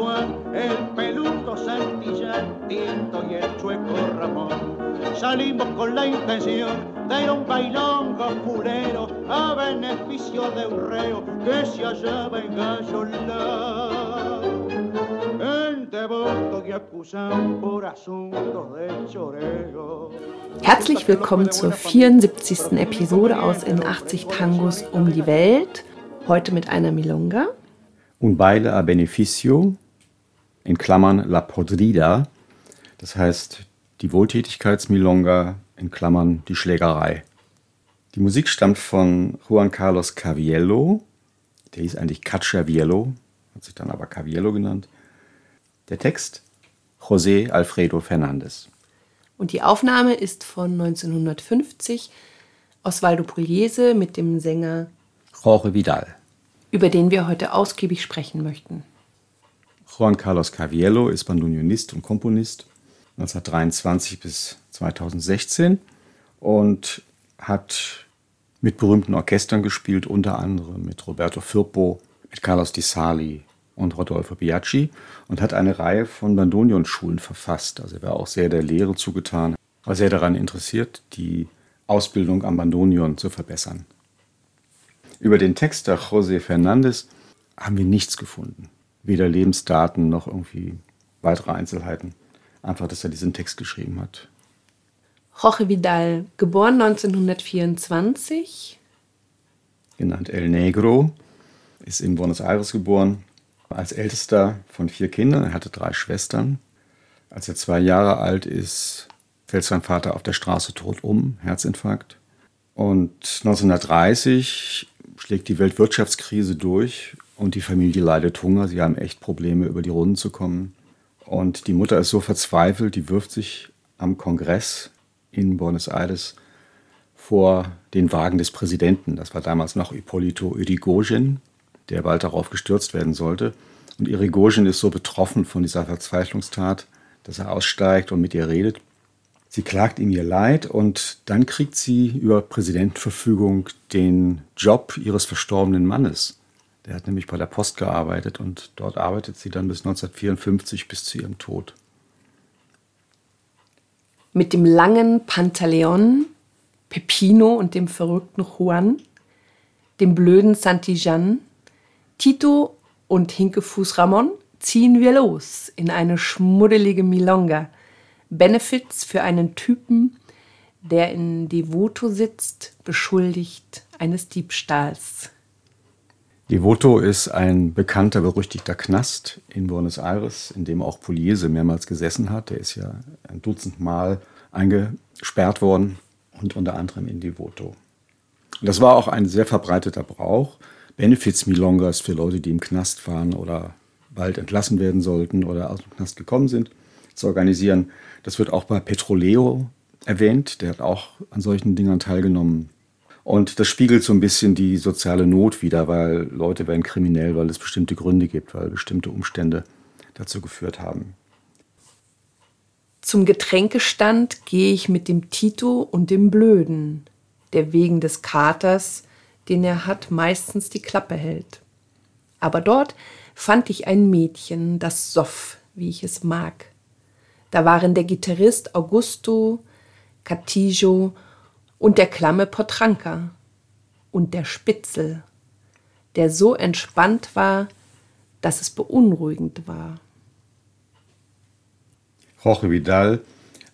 Juan, el peludo Santillán, Tinto y el chueco Ramón. Salimos con la intención de ir a un bailón fulero a beneficio de un reo que se hallaba en Gallola. Herzlich willkommen zur 74. Episode aus In 80 Tangos um die Welt. Heute mit einer Milonga. Un baile a beneficio, in Klammern La Podrida, das heißt die Wohltätigkeitsmilonga, in Klammern die Schlägerei. Die Musik stammt von Juan Carlos Caviello, der hieß eigentlich Cacciaviello, hat sich dann aber Caviello genannt. Der Text José Alfredo Fernández. Und die Aufnahme ist von 1950 Osvaldo Pugliese mit dem Sänger Jorge Vidal über den wir heute ausgiebig sprechen möchten. Juan Carlos Caviello ist Bandunionist und Komponist 1923 bis 2016 und hat mit berühmten Orchestern gespielt, unter anderem mit Roberto Firpo, mit Carlos Di Sali und Rodolfo Biaggi und hat eine Reihe von Bandonionschulen verfasst. Also er war auch sehr der Lehre zugetan, war sehr daran interessiert, die Ausbildung am Bandonion zu verbessern. Über den Texter José Fernández haben wir nichts gefunden. Weder Lebensdaten noch irgendwie weitere Einzelheiten. Einfach, dass er diesen Text geschrieben hat. Jorge Vidal, geboren 1924. Genannt El Negro, ist in Buenos Aires geboren. Als ältester von vier Kindern. Er hatte drei Schwestern. Als er zwei Jahre alt ist, fällt sein Vater auf der Straße tot um, Herzinfarkt. Und 1930 schlägt die Weltwirtschaftskrise durch und die Familie leidet Hunger. Sie haben echt Probleme, über die Runden zu kommen. Und die Mutter ist so verzweifelt, die wirft sich am Kongress in Buenos Aires vor den Wagen des Präsidenten. Das war damals noch Ippolito Yrigoyen, der bald darauf gestürzt werden sollte. Und Yrigoyen ist so betroffen von dieser Verzweiflungstat, dass er aussteigt und mit ihr redet. Sie klagt ihm ihr Leid und dann kriegt sie über Präsidentenverfügung den Job ihres verstorbenen Mannes. Der hat nämlich bei der Post gearbeitet und dort arbeitet sie dann bis 1954 bis zu ihrem Tod. Mit dem langen Pantaleon, Pepino und dem verrückten Juan, dem blöden Santillan, Tito und Hinkefuß Ramon ziehen wir los in eine schmuddelige Milonga – Benefits für einen Typen, der in Devoto sitzt, beschuldigt eines Diebstahls. Devoto ist ein bekannter, berüchtigter Knast in Buenos Aires, in dem auch Pugliese mehrmals gesessen hat. Der ist ja ein Dutzend Mal eingesperrt worden und unter anderem in Devoto. Das war auch ein sehr verbreiteter Brauch. Benefits Milongas für Leute, die im Knast waren oder bald entlassen werden sollten oder aus dem Knast gekommen sind, zu organisieren. Das wird auch bei Petroleo erwähnt. Der hat auch an solchen Dingern teilgenommen. Und das spiegelt so ein bisschen die soziale Not wider, weil Leute werden kriminell, weil es bestimmte Gründe gibt, weil bestimmte Umstände dazu geführt haben. Zum Getränkestand gehe ich mit dem Tito und dem Blöden, der wegen des Katers, den er hat, meistens die Klappe hält. Aber dort fand ich ein Mädchen, das soff, wie ich es mag. Da waren der Gitarrist Augusto, Catijo und der klamme Potranka. Und der Spitzel, der so entspannt war, dass es beunruhigend war. Jorge Vidal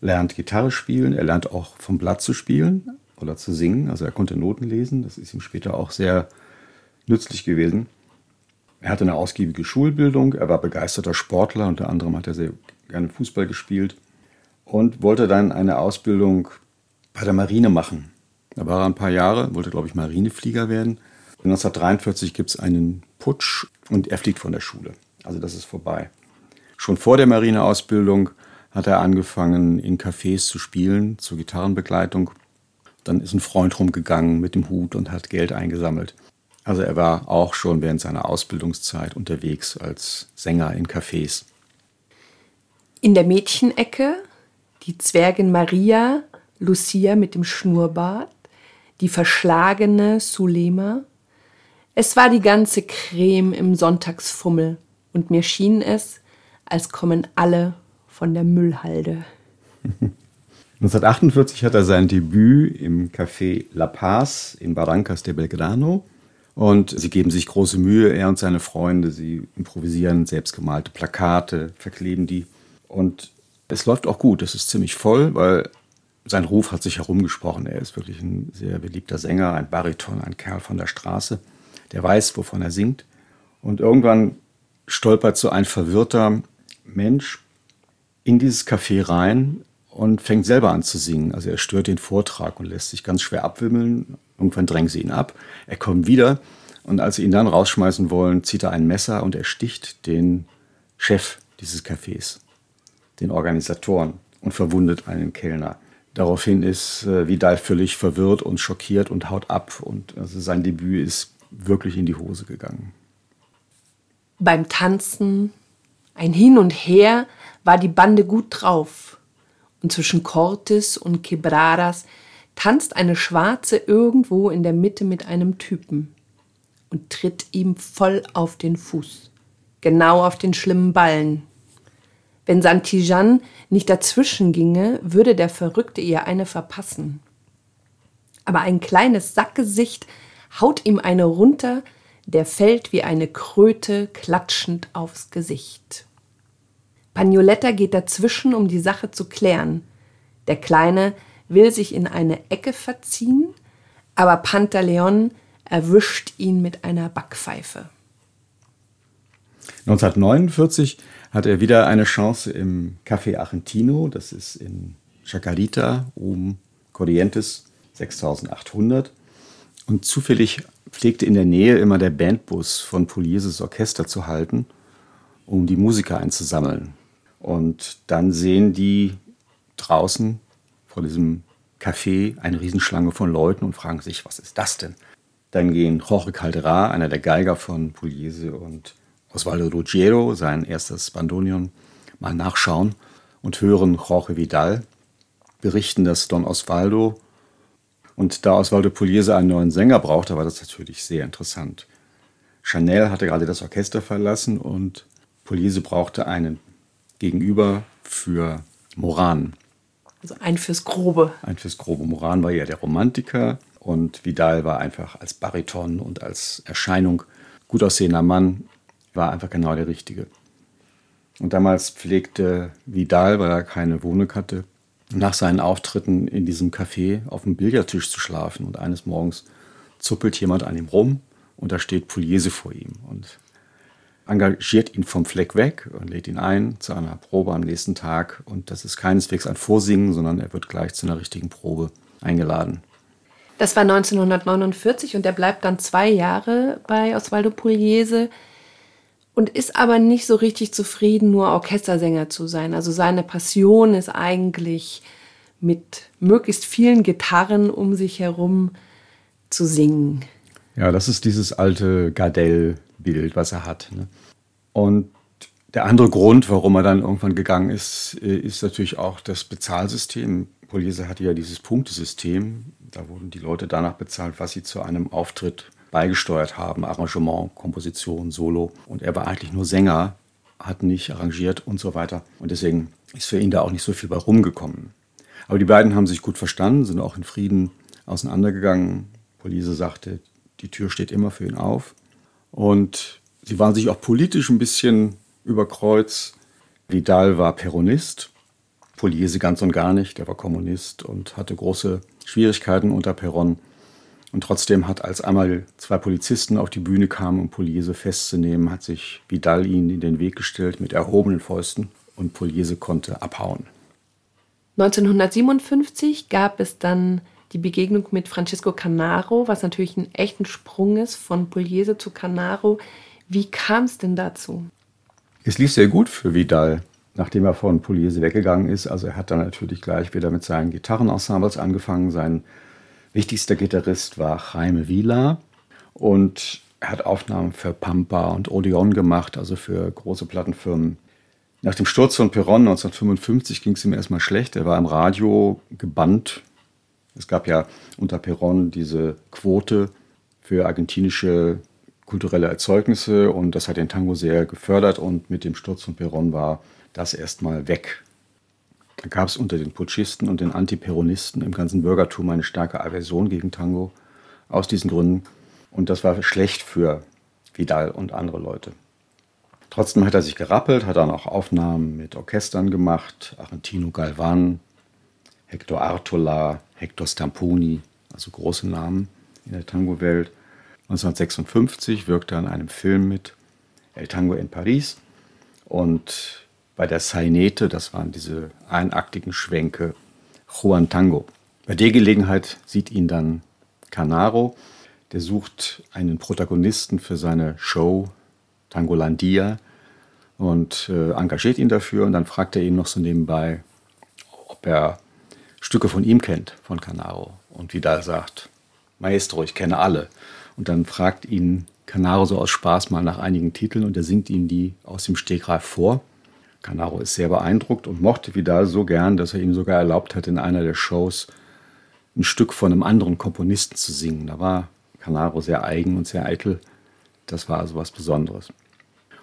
lernt Gitarre spielen, er lernt auch vom Blatt zu spielen oder zu singen, also er konnte Noten lesen, das ist ihm später auch sehr nützlich gewesen. Er hatte eine ausgiebige Schulbildung, er war begeisterter Sportler, unter anderem hat er sehr gerne Fußball gespielt und wollte dann eine Ausbildung bei der Marine machen. Da war er ein paar Jahre, wollte, glaube ich, Marineflieger werden. 1943 gibt es einen Putsch und er fliegt von der Schule. Also das ist vorbei. Schon vor der Marineausbildung hat er angefangen, in Cafés zu spielen, zur Gitarrenbegleitung. Dann ist ein Freund rumgegangen mit dem Hut und hat Geld eingesammelt. Also er war auch schon während seiner Ausbildungszeit unterwegs als Sänger in Cafés. In der Mädchenecke die Zwergin Maria, Lucia mit dem Schnurrbart, die verschlagene Sulema. Es war die ganze Creme im Sonntagsfummel und mir schien es, als kommen alle von der Müllhalde. 1948 hat er sein Debüt im Café La Paz in Barrancas de Belgrano. Und sie geben sich große Mühe, er und seine Freunde. Sie improvisieren selbstgemalte Plakate, verkleben die. Und es läuft auch gut. Es ist ziemlich voll, weil sein Ruf hat sich herumgesprochen. Er ist wirklich ein sehr beliebter Sänger, ein Bariton, ein Kerl von der Straße, der weiß, wovon er singt. Und irgendwann stolpert so ein verwirrter Mensch in dieses Café rein und fängt selber an zu singen. Also er stört den Vortrag und lässt sich ganz schwer abwimmeln. Irgendwann drängen sie ihn ab. Er kommt wieder und als sie ihn dann rausschmeißen wollen, zieht er ein Messer und er sticht den Chef dieses Cafés, den Organisatoren und verwundet einen Kellner. Daraufhin ist äh, Vidal völlig verwirrt und schockiert und haut ab und also sein Debüt ist wirklich in die Hose gegangen. Beim Tanzen, ein Hin und Her, war die Bande gut drauf. Und zwischen Cortes und Quebradas tanzt eine Schwarze irgendwo in der Mitte mit einem Typen und tritt ihm voll auf den Fuß. Genau auf den schlimmen Ballen. Wenn Santijan nicht dazwischen ginge, würde der Verrückte ihr eine verpassen. Aber ein kleines Sackgesicht haut ihm eine runter, der fällt wie eine Kröte klatschend aufs Gesicht. Pagnoletta geht dazwischen, um die Sache zu klären. Der Kleine will sich in eine Ecke verziehen, aber Pantaleon erwischt ihn mit einer Backpfeife. 1949 hat er wieder eine Chance im Café Argentino, das ist in Chacarita, oben Corrientes 6800. Und zufällig pflegte in der Nähe immer der Bandbus von Polieses Orchester zu halten, um die Musiker einzusammeln. Und dann sehen die draußen vor diesem Café eine Riesenschlange von Leuten und fragen sich, was ist das denn? Dann gehen Jorge Caldera, einer der Geiger von Pugliese, und Osvaldo Ruggiero, sein erstes Bandoneon, mal nachschauen und hören Jorge Vidal berichten, dass Don Osvaldo und da Osvaldo Pugliese einen neuen Sänger brauchte, war das natürlich sehr interessant. Chanel hatte gerade das Orchester verlassen und Pugliese brauchte einen Gegenüber für Moran. Also ein fürs Grobe. Ein fürs Grobe. Moran war ja der Romantiker und Vidal war einfach als Bariton und als Erscheinung gut aussehender Mann war einfach genau der Richtige. Und damals pflegte Vidal, weil er keine Wohnung hatte, nach seinen Auftritten in diesem Café auf dem Billardtisch zu schlafen. Und eines Morgens zuppelt jemand an ihm rum und da steht Pugliese vor ihm und engagiert ihn vom Fleck weg und lädt ihn ein zu einer Probe am nächsten Tag. Und das ist keineswegs ein Vorsingen, sondern er wird gleich zu einer richtigen Probe eingeladen. Das war 1949 und er bleibt dann zwei Jahre bei Osvaldo Pugliese und ist aber nicht so richtig zufrieden, nur Orchestersänger zu sein. Also seine Passion ist eigentlich mit möglichst vielen Gitarren um sich herum zu singen. Ja, das ist dieses alte Gardell-Bild, was er hat. Ne? Und der andere Grund, warum er dann irgendwann gegangen ist, ist natürlich auch das Bezahlsystem. Poliese hatte ja dieses Punktesystem. Da wurden die Leute danach bezahlt, was sie zu einem Auftritt beigesteuert haben, Arrangement, Komposition, Solo. Und er war eigentlich nur Sänger, hat nicht arrangiert und so weiter. Und deswegen ist für ihn da auch nicht so viel bei rumgekommen. Aber die beiden haben sich gut verstanden, sind auch in Frieden auseinandergegangen. Police sagte, die Tür steht immer für ihn auf. Und sie waren sich auch politisch ein bisschen über Kreuz. Vidal war Peronist, Poliese ganz und gar nicht. Der war Kommunist und hatte große Schwierigkeiten unter Peron. Und trotzdem hat, als einmal zwei Polizisten auf die Bühne kamen, um Poliese festzunehmen, hat sich Vidal ihnen in den Weg gestellt mit erhobenen Fäusten und Poliese konnte abhauen. 1957 gab es dann die Begegnung mit Francesco Canaro, was natürlich ein echter Sprung ist von Pugliese zu Canaro. Wie kam es denn dazu? Es lief sehr gut für Vidal, nachdem er von Pugliese weggegangen ist. Also er hat dann natürlich gleich wieder mit seinen Gitarrenensembles angefangen, sein Wichtigster Gitarrist war Jaime Vila und er hat Aufnahmen für Pampa und Odeon gemacht, also für große Plattenfirmen. Nach dem Sturz von Perron 1955 ging es ihm erstmal schlecht. Er war im Radio gebannt. Es gab ja unter Perron diese Quote für argentinische kulturelle Erzeugnisse und das hat den Tango sehr gefördert und mit dem Sturz von Perón war das erstmal weg. Da gab es unter den Putschisten und den Antiperonisten im ganzen Bürgertum eine starke Aversion gegen Tango aus diesen Gründen und das war schlecht für Vidal und andere Leute. Trotzdem hat er sich gerappelt, hat dann auch Aufnahmen mit Orchestern gemacht, Argentino Galvan, Hector Artola, Hector Stamponi, also große Namen in der Tango-Welt. 1956 wirkte er an einem Film mit, El Tango in Paris. Und bei der Sainete, das waren diese einaktigen Schwenke, Juan Tango. Bei der Gelegenheit sieht ihn dann Canaro, der sucht einen Protagonisten für seine Show Tangolandia und äh, engagiert ihn dafür. Und dann fragt er ihn noch so nebenbei, ob er Stücke von ihm kennt, von Canaro. Und Vidal sagt, Maestro, ich kenne alle. Und dann fragt ihn Canaro so aus Spaß mal nach einigen Titeln und er singt ihm die aus dem Stegreif vor. Canaro ist sehr beeindruckt und mochte Vidal so gern, dass er ihm sogar erlaubt hat, in einer der Shows ein Stück von einem anderen Komponisten zu singen. Da war Canaro sehr eigen und sehr eitel. Das war also was Besonderes.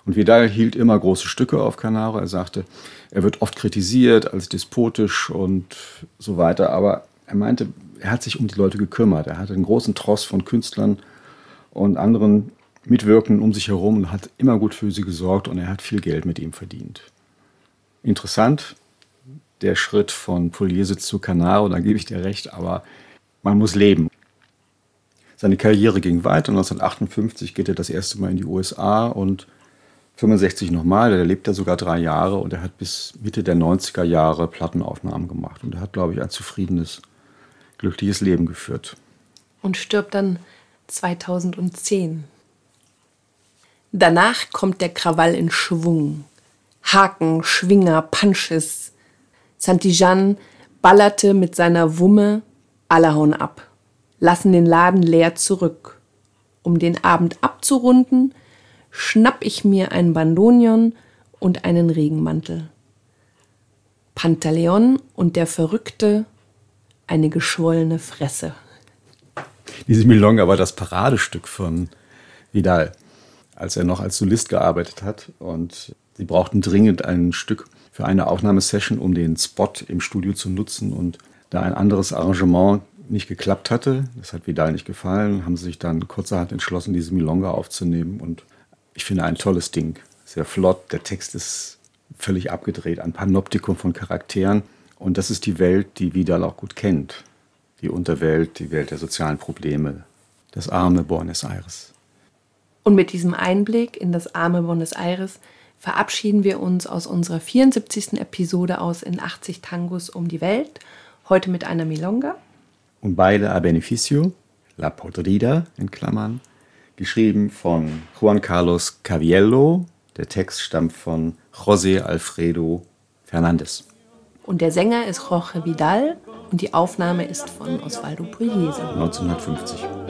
Und Vidal hielt immer große Stücke auf Canaro. Er sagte, er wird oft kritisiert als despotisch und so weiter, aber er meinte, er hat sich um die Leute gekümmert. Er hatte einen großen Tross von Künstlern und anderen Mitwirkenden um sich herum und hat immer gut für sie gesorgt und er hat viel Geld mit ihm verdient. Interessant, der Schritt von Pugliese zu Canaro, da gebe ich dir recht, aber man muss leben. Seine Karriere ging weiter. 1958 geht er das erste Mal in die USA und 65 nochmal. Da lebt er sogar drei Jahre und er hat bis Mitte der 90er Jahre Plattenaufnahmen gemacht. Und er hat, glaube ich, ein zufriedenes, glückliches Leben geführt. Und stirbt dann 2010. Danach kommt der Krawall in Schwung. Haken, Schwinger, Punches. Santijan ballerte mit seiner Wumme, alle hauen ab, lassen den Laden leer zurück. Um den Abend abzurunden, schnapp ich mir ein Bandonion und einen Regenmantel. Pantaleon und der Verrückte eine geschwollene Fresse. Diese Milonga war das Paradestück von Vidal, als er noch als Solist gearbeitet hat. Und sie brauchten dringend ein Stück für eine Aufnahmesession, um den Spot im Studio zu nutzen. Und da ein anderes Arrangement nicht geklappt hatte, das hat Vidal nicht gefallen, haben sie sich dann kurzerhand entschlossen, diese Milonga aufzunehmen. Und ich finde ein tolles Ding. Sehr flott. Der Text ist völlig abgedreht. Ein Panoptikum von Charakteren. Und das ist die Welt, die Vidal auch gut kennt. Die Unterwelt, die Welt der sozialen Probleme. Das arme Buenos Aires. Und mit diesem Einblick in das arme Buenos Aires verabschieden wir uns aus unserer 74. Episode aus in 80 Tangos um die Welt. Heute mit einer Milonga. Und beide a beneficio, La Podrida in Klammern, geschrieben von Juan Carlos Caviello. Der Text stammt von José Alfredo Fernández. Und der Sänger ist Jorge Vidal und die Aufnahme ist von Osvaldo Pugliese. 1950.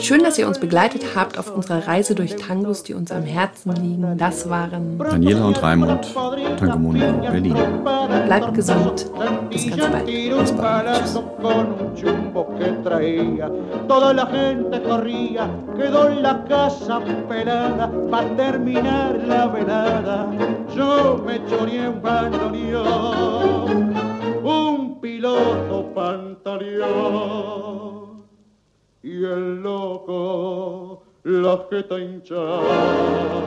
Schön, dass ihr uns begleitet habt auf unserer Reise durch Tangos, die uns am Herzen liegen. Das waren Daniela und Raimund, Tango Mundo Berlin. Bleibt gesund. Bis ganz bald. Bis bald. Tschüss. Un piloto pantaleón y el loco la jeta hinchada.